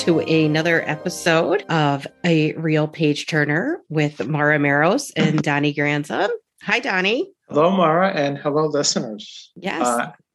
To another episode of A Reel Page Turner with Maura Maros and Donny Granza. Hi, Donny. Hello, Maura, and hello, listeners. Yes.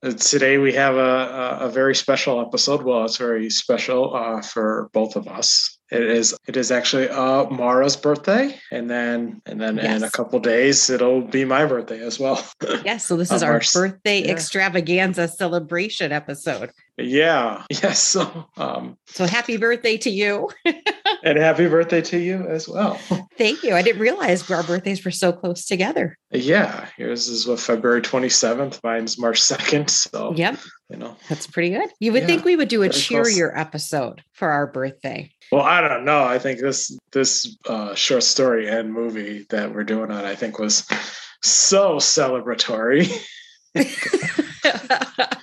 Uh, today we have a, a, very special episode. Well, it's very special uh, for both of us. It is it is actually uh, Maura's birthday, and then and then yes. in a couple days it'll be my birthday as well. yes, so this is our birthday yeah. extravaganza celebration episode. Yeah. Yes. So um so happy birthday to you. and happy birthday to you as well. Thank you. I didn't realize our birthdays were so close together. Yeah. Yours is what February 27th. Mine's March 2nd. So yep. You know. That's pretty good. You would yeah, think we would do a cheerier close. episode for our birthday. Well, I don't know. I think this this uh, short story and movie that we're doing on, I think, was so celebratory.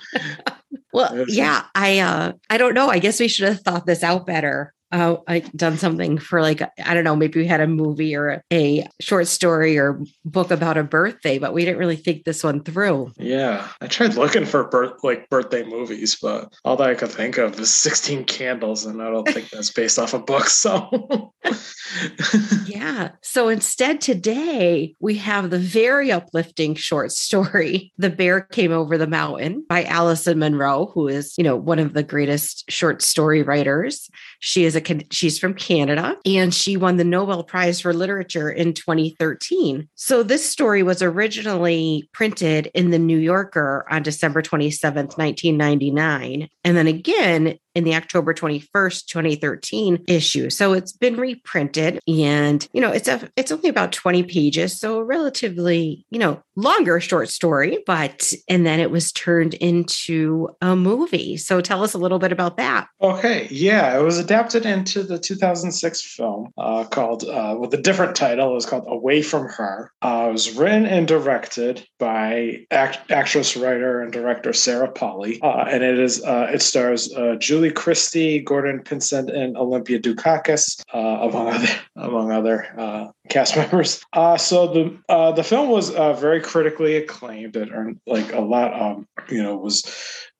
Well, yeah, I uh I don't know. I guess we should have thought this out better uh, I done something for like I don't know, maybe we had a movie or a short story or book about a birthday, but we didn't really think this one through. Yeah, I tried looking for birth like birthday movies, but all that I could think of is Sixteen Candles, and I don't think that's based off a book. So yeah, so instead today we have the very uplifting short story, "The Bear Came Over the Mountain" by Alice Munro, who is you know one of the greatest short story writers. She is a she's from Canada and she won the Nobel Prize for Literature in 2013. So this story was originally printed in the New Yorker on December 27th, 1999, and then again in the October 21st, 2013 issue. So it's been reprinted and, you know, it's a it's only about 20 pages, so relatively, you know, longer short story, but and then it was turned into a movie. So tell us a little bit about that. Okay, yeah, it was adapted into the 2006 film uh, called uh, with a different title. It was called Away from Her. Uh, it was written and directed by act- actress, writer, and director Sarah Polley, uh, and it is uh, it stars uh, Julie Julie Christie, Gordon Pinsent, and Olympia Dukakis, uh, among other among other uh, cast members. Uh, so the uh, the film was uh, very critically acclaimed. It earned like a lot. Um, you know, was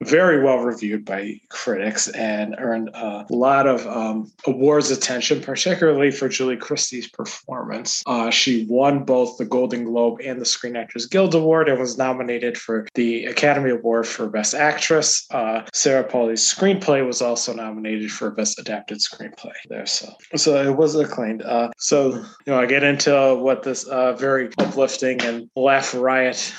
very well reviewed by critics and earned a lot of um, awards attention, particularly for Julie Christie's performance. Uh, she won both the Golden Globe and the Screen Actors Guild Award and was nominated for the Academy Award for Best Actress. Uh, Sarah Polley's screenplay was also nominated for Best Adapted Screenplay there. So, so it was acclaimed. Uh, so, you know, I get into what this uh, very uplifting and laugh riot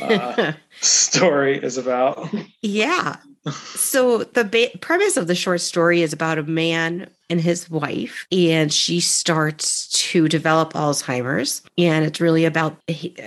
uh, story is about. Yeah. So the ba- premise of the short story is about a man and his wife, and she starts to develop Alzheimer's, and it's really about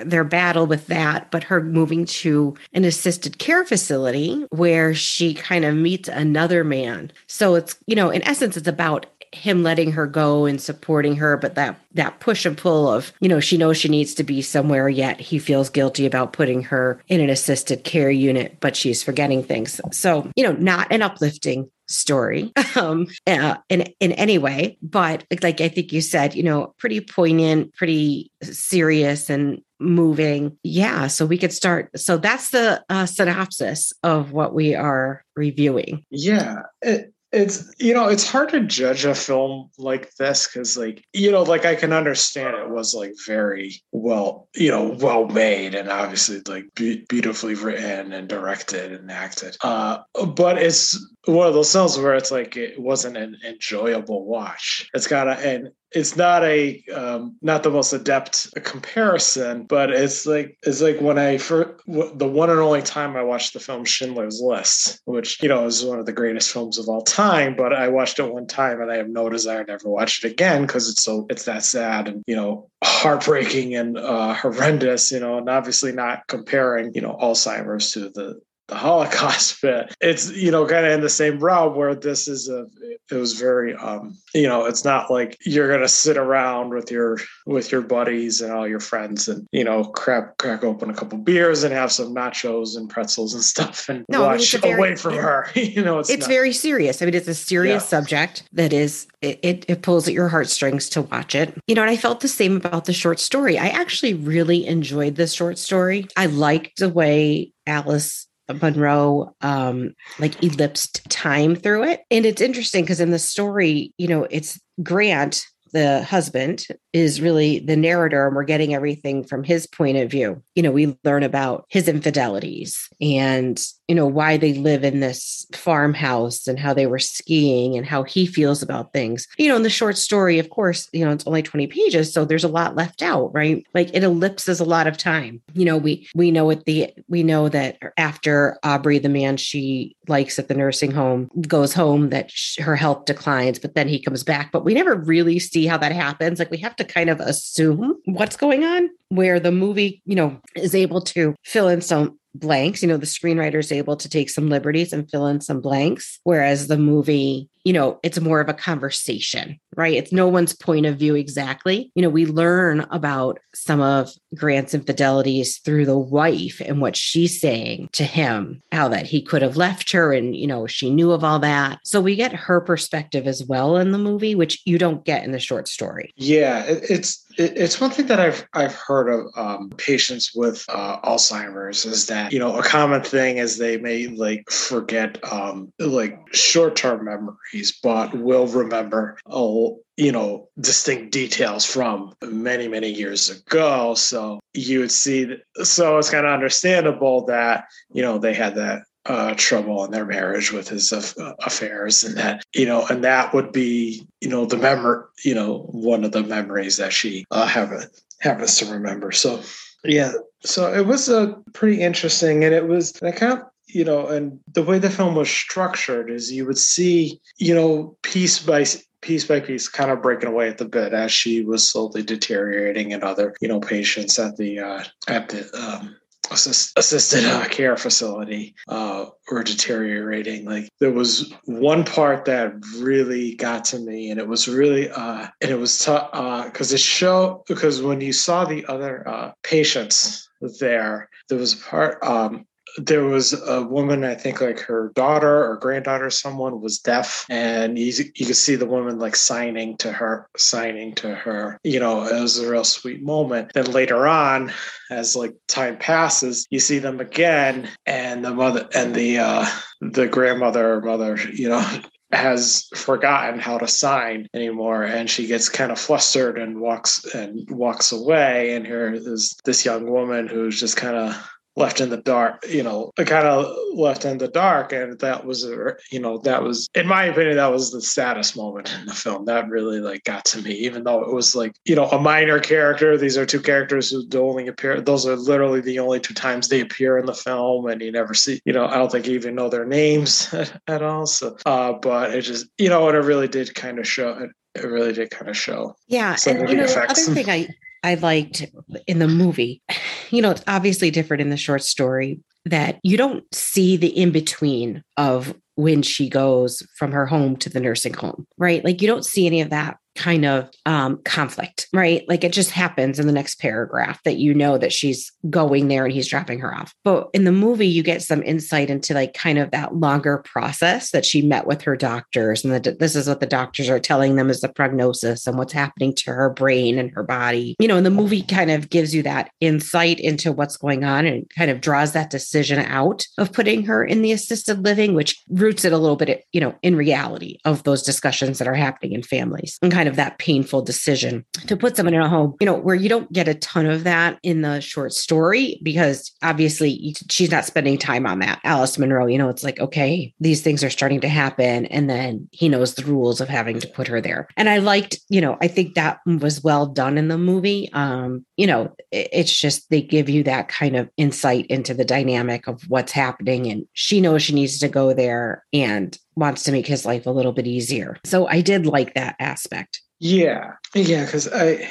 their battle with that. But her moving to an assisted care facility where she kind of meets another man. So it's you know, in essence, it's about him letting her go and supporting her but that that push and pull of you know she knows she needs to be somewhere yet he feels guilty about putting her in an assisted care unit but she's forgetting things. So you know not an uplifting story um uh, in in any way but like i think you said you know pretty poignant pretty serious and moving. Yeah so we could start so that's the uh, synopsis of what we are reviewing. Yeah it, it's you know it's hard to judge a film like this because like you know like i can understand it was like very well you know well made and obviously like be- beautifully written and directed and acted. Uh but it's one of those films where it's like it wasn't an enjoyable watch. It's got a and it's not a um, not the most adept comparison, but it's like it's like when I for the one and only time I watched the film Schindler's List, which you know is one of the greatest films of all time. But I watched it one time and I have no desire to ever watch it again because it's so it's that sad and you know heartbreaking and uh, horrendous. You know, and obviously not comparing you know Alzheimer's to the the Holocaust bit. It's you know kind of in the same realm where this is a it was very um you know it's not like you're gonna sit around with your with your buddies and all your friends and you know crack crack open a couple beers and have some nachos and pretzels and stuff and no, watch I mean, very, away from her. you know it's it's not, very serious. I mean it's a serious yeah. subject that is it, it it pulls at your heartstrings to watch it. You know and I felt the same about the short story. I actually really enjoyed the short story. I liked the way Alice Munro um, like ellipsed time through it. And it's interesting because in the story, you know, it's Grant the husband is really the narrator and we're getting everything from his point of view. You know we learn about his infidelities and you know why they live in this farmhouse and how they were skiing and how he feels about things. You know in the short story of course you know it's only 20 pages so there's a lot left out right? Like it ellipses a lot of time. You know we we know at the we know that after aubrey the man she likes at the nursing home goes home that her health declines but then he comes back. But we never really see how that happens. Like we have to kind of assume what's going on where the movie you know is able to fill in some blanks. You know, the screenwriter is able to take some liberties and fill in some blanks, whereas the movie, you know, it's more of a conversation, right? It's no one's point of view exactly. You know, we learn about some of Grant's infidelities through the wife and what she's saying to him, how that he could have left her and, you know, she knew of all that. So we get her perspective as well in the movie, which you don't get in the short story. Yeah, it's it's one thing that I've I've heard of um, patients with uh, Alzheimer's is that you know a common thing is they may like forget um, like short term memories, but will remember oh you know distinct details from many many years ago. So you would see so it's kind of understandable that you know they had that uh, trouble in their marriage with his uh, affairs and that you know and that would be you know the memory you know one of the memories that she uh, have happens to remember. So yeah so it was a pretty interesting and it was kind of you know and the way the film was structured is you would see you know piece by piece by piece kind of breaking away at the bit as she was slowly deteriorating and other you know patients at the uh at the um assist, assisted uh, care facility uh, were deteriorating. Like there was one part that really got to me, and it was really, uh, and it was tough because uh, it showed because when you saw the other uh, patients there, there was a part um, there was a woman, I think like her daughter or granddaughter, someone was deaf, and you you could see the woman like signing to her, signing to her. You know, it was a real sweet moment. Then later on, as like time passes, you see them again, and the mother and the uh, the grandmother or mother, you know, has forgotten how to sign anymore and she gets kind of flustered and walks and walks away and here is this young woman who's just kind of left in the dark, you know, kind of left in the dark. And that was, a, you know, that was, in my opinion, that was the saddest moment in the film. That really like got to me, even though it was like, you know, a minor character. These are two characters who only appear, those are literally the only two times they appear in the film. And you never see, you know, I don't think you even know their names at all. So, uh, but it just, you know, what it really did kind of show, it, it really did kind of show. Yeah. And, you know, effects. other thing I, I liked in the movie, you know, it's obviously different in the short story that you don't see the in between of when she goes from her home to the nursing home, right? Like you don't see any of that kind of um, conflict, right? Like it just happens in the next paragraph that you know that she's going there and he's dropping her off. But in the movie, you get some insight into like kind of that longer process that she met with her doctors, and that this is what the doctors are telling them is the prognosis and what's happening to her brain and her body. You know, and the movie kind of gives you that insight into what's going on and kind of draws that decision out of putting her in the assisted living, which roots it a little bit, you know, in reality of those discussions that are happening in families and kind of that painful decision to put someone in a home, you know, where you don't get a ton of that in the short story because obviously she's not spending time on that. Alice Munro, you know, it's like, okay, these things are starting to happen. And then he knows the rules of having to put her there. And I liked, you know, I think that was well done in the movie. Um, you know, it's just they give you that kind of insight into the dynamic of what's happening. And she knows she needs to go there and wants to make his life a little bit easier. So I did like that aspect. Yeah. Yeah. Cause I,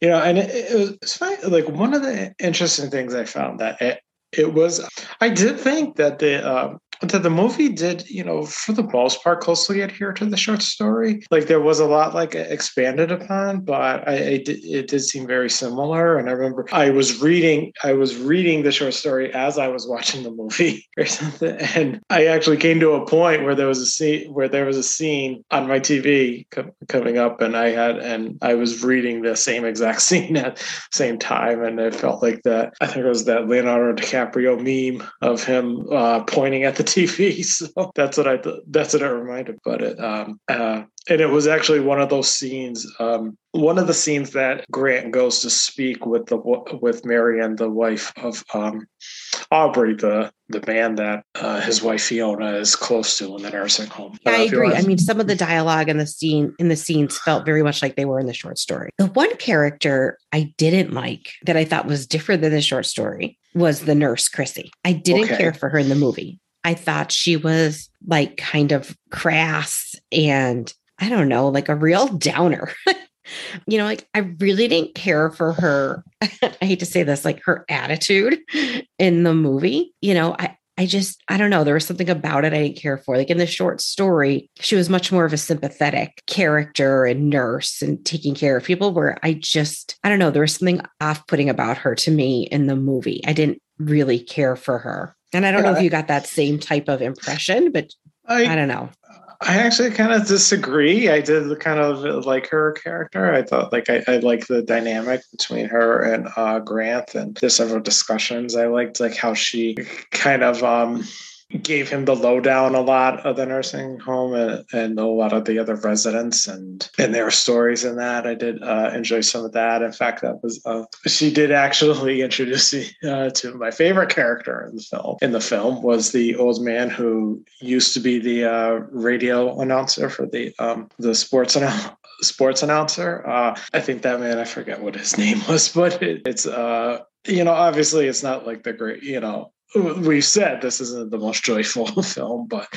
you know, and it, it was fine. Like one of the interesting things I found that it, it was, I did think that the, um, the, the movie did, you know, for the most part, closely adhere to the short story. Like there was a lot like expanded upon, but I, I did, it did seem very similar. And I remember I was reading, I was reading the short story as I was watching the movie or something, and I actually came to a point where there was a scene where there was a scene on my TV co- coming up, and I had and I was reading the same exact scene at the same time, and it felt like that. I think it was that Leonardo DiCaprio meme of him uh, pointing at the TV. So that's what I th- that's what it reminded. But it um, uh, and it was actually one of those scenes um, one of the scenes that grant goes to speak with the with marion the wife of um, aubrey the the man that uh, his wife fiona is close to in the nursing home yeah, i agree i mean some of the dialogue in the scene in the scenes felt very much like they were in the short story the one character i didn't like that i thought was different than the short story was the nurse chrissy i didn't okay. care for her in the movie I thought she was like kind of crass and I don't know, like a real downer. you know, like I really didn't care for her. I hate to say this, like her attitude in the movie. You know, I, I just, I don't know. There was something about it I didn't care for. Like in the short story, she was much more of a sympathetic character and nurse and taking care of people, where I just, I don't know, there was something off putting about her to me in the movie. I didn't really care for her. And I don't know if you got that same type of impression, but I, I don't know. I actually kind of disagree. I did kind of like her character. I thought like I, I like the dynamic between her and uh, Grant and there's several discussions. I liked like how she kind of um gave him the lowdown a lot of the nursing home and, and a lot of the other residents and and their stories in that. I did uh, enjoy some of that. In fact, that was uh, she did actually introduce me uh, to my favorite character in the film. In the film was the old man who used to be the uh, radio announcer for the um, the sports announcer sports announcer. Uh, I think that man, I forget what his name was, but it, it's, uh, you know, obviously it's not like the great, you know, we've said this isn't the most joyful film, but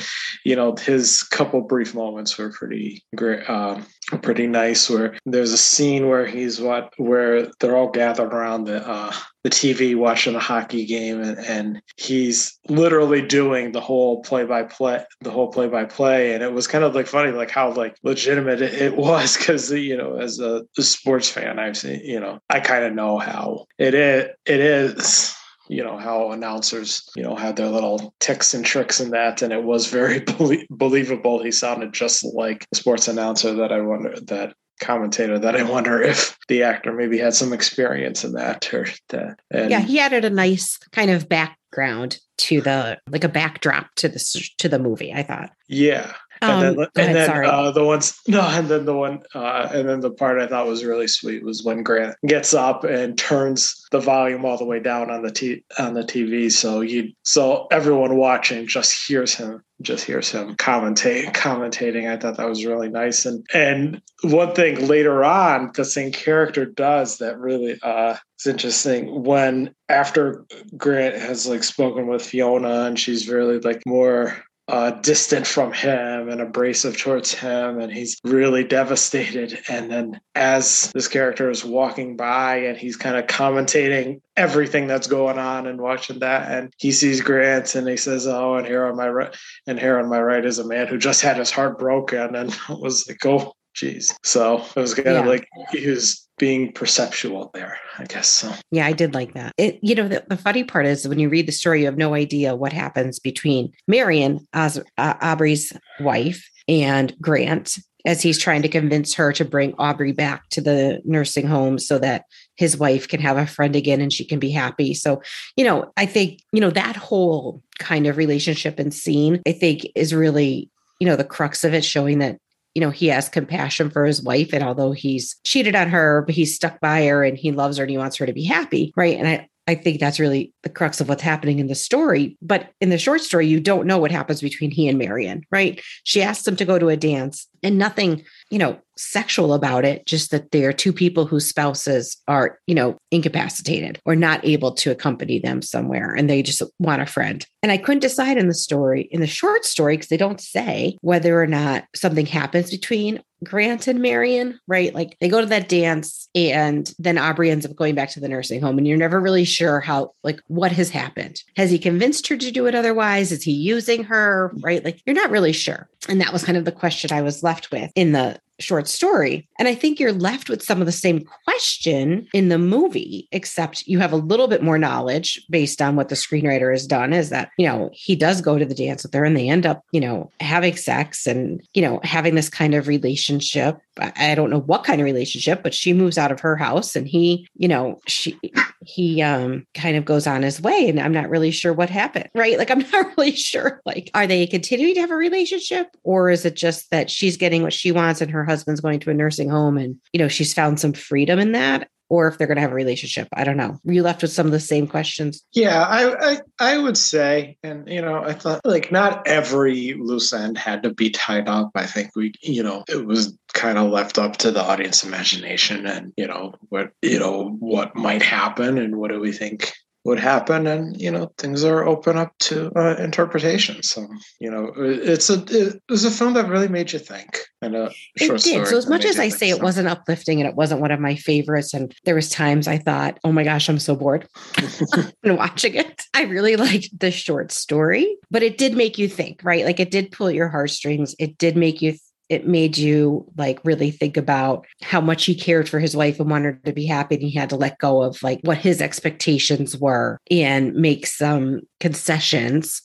you know his couple brief moments were pretty great, um, pretty nice. Where there's a scene where he's what where they're all gathered around the uh, the TV watching a hockey game, and, and he's literally doing the whole play by play, the whole play by play, and it was kind of like funny, like how like legitimate it, it was because you know as a, a sports fan, I've seen you know I kind of know how it is. It is you know how announcers you know had their little ticks and tricks in that and it was very belie- believable. He sounded just like a sports announcer that i wonder that commentator that i wonder if the actor maybe had some experience in that or that and, yeah he added a nice kind of background to the like a backdrop to the to the movie i thought. Yeah and then, um, and ahead, then uh, the ones no, and then the one, uh, and then the part I thought was really sweet was when Grant gets up and turns the volume all the way down on the t- on the TV, so you so everyone watching just hears him, just hears him commentate commentating. I thought that was really nice, and and one thing later on, the same character does that really uh, is interesting. When after Grant has like spoken with Fiona and she's really like more uh, distant from him and abrasive towards him, and he's really devastated. And then, as this character is walking by and he's kind of commentating everything that's going on and watching that, and he sees Grant and he says, "Oh, and here on my right, and here on my right is a man who just had his heart broken," and was like, "Oh." Jeez. So it was kind yeah. of like he was being perceptual there, I guess. So. Yeah, I did like that. It, you know, the, the, funny part is when you read the story, you have no idea what happens between Marion, Os, uh, Aubrey's wife, and Grant as he's trying to convince her to bring Aubrey back to the nursing home so that his wife can have a friend again and she can be happy. So, you know, I think, you know, that whole kind of relationship and scene, I think is really, you know, the crux of it, showing that you know, he has compassion for his wife. And although he's cheated on her, but he's stuck by her and he loves her and he wants her to be happy. Right. And I, I think that's really the crux of what's happening in the story. But in the short story, you don't know what happens between he and Marion, right? She asks him to go to a dance and nothing, you know, sexual about it, just that they're two people whose spouses are, you know, incapacitated or not able to accompany them somewhere and they just want a friend. And I couldn't decide in the story, in the short story, because they don't say whether or not something happens between Grant and Marion, right? Like they go to that dance and then Aubrey ends up going back to the nursing home and you're never really sure how, like, what has happened. Has he convinced her to do it otherwise? Is he using her, right? Like you're not really sure. And that was kind of the question I was left with in the short story. And I think you're left with some of the same question in the movie, except you have a little bit more knowledge based on what the screenwriter has done is that, you know, he does go to the dance with her and they end up, you know, having sex and, you know, having this kind of relationship. I don't know what kind of relationship, but she moves out of her house and he, you know, she, he um kind of goes on his way and I'm not really sure what happened, right? Like I'm not really sure like are they continuing to have a relationship or is it just that she's getting what she wants and her husband's going to a nursing home and you know she's found some freedom in that or if they're going to have a relationship. I don't know. Were you left with some of the same questions? Yeah, I, I, I would say, and you know, I thought like not every loose end had to be tied up. I think we, you know, it was kind of left up to the audience imagination and you know what you know what might happen and what do we think would happen and you know things are open up to uh, interpretation. So you know it's a it was a film that really made you think and a it did. So as much as i say so. it wasn't uplifting and it wasn't one of my favorites and there was times i thought oh my gosh i'm so bored and watching it. I really liked the short story but it did make you think right? Like it did pull your heartstrings. It did make you it made you like really think about how much he cared for his wife and wanted to be happy and he had to let go of like what his expectations were and make some concessions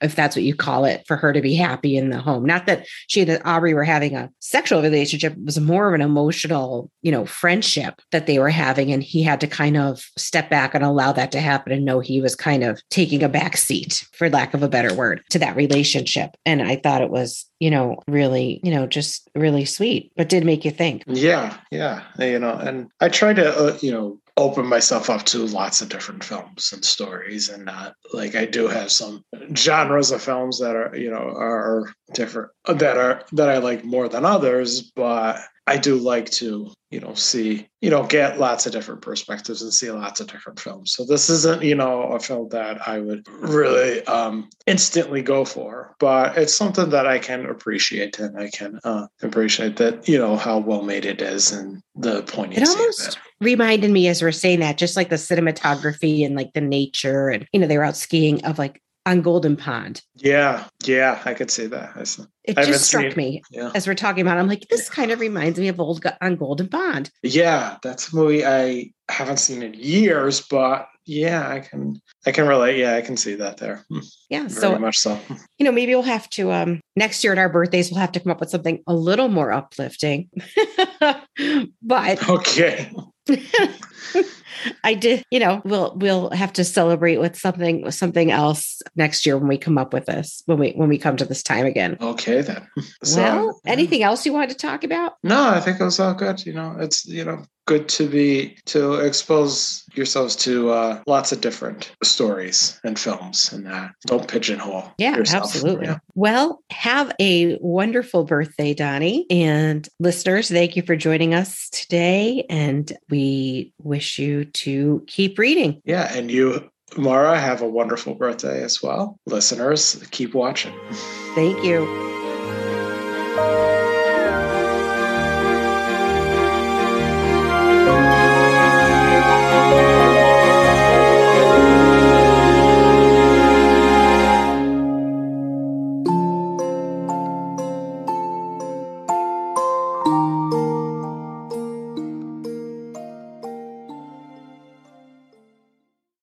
if that's what you call it for her to be happy in the home not that she and aubrey were having a sexual relationship it was more of an emotional you know friendship that they were having and he had to kind of step back and allow that to happen and know he was kind of taking a back seat for lack of a better word to that relationship and i thought it was you know really you know just really sweet, but did make you think. Yeah, yeah, you know, and I try to, uh, you know, open myself up to lots of different films and stories, and not like I do have some genres of films that are, you know, are different that are that I like more than others, but I do like to, you know, see, you know, get lots of different perspectives and see lots of different films. So this isn't, you know, a film that I would really um, instantly go for, but it's something that I can appreciate and I can uh, appreciate that, you know, how well made it is and the poignancy. It almost reminded me as we're saying that, just like the cinematography and like the nature, and you know, they were out skiing of like on Golden Pond. Yeah, yeah, I could see that. it just struck seen, me yeah. as we're talking about. It. I'm like, this kind of reminds me of old on Golden Pond. Yeah, that's a movie I haven't seen in years, but yeah, I can I can relate. Yeah, I can see that there. Hmm. Yeah, Very so much so. You know, maybe we'll have to um next year at our birthdays we'll have to come up with something a little more uplifting. but okay. I did, you know, we'll we'll have to celebrate with something with something else next year when we come up with this, when we when we come to this time again. Okay then. So, well, anything else you wanted to talk about? No, I think it was all good. You know, it's you know, good to be to expose yourselves to uh, lots of different stories and films and uh, don't pigeonhole yeah yourself. absolutely. Yeah. well have a wonderful birthday donny. And listeners thank you for joining us today. And we wish you to keep reading. Yeah and you maura have a wonderful birthday as well. Listeners keep watching. Thank you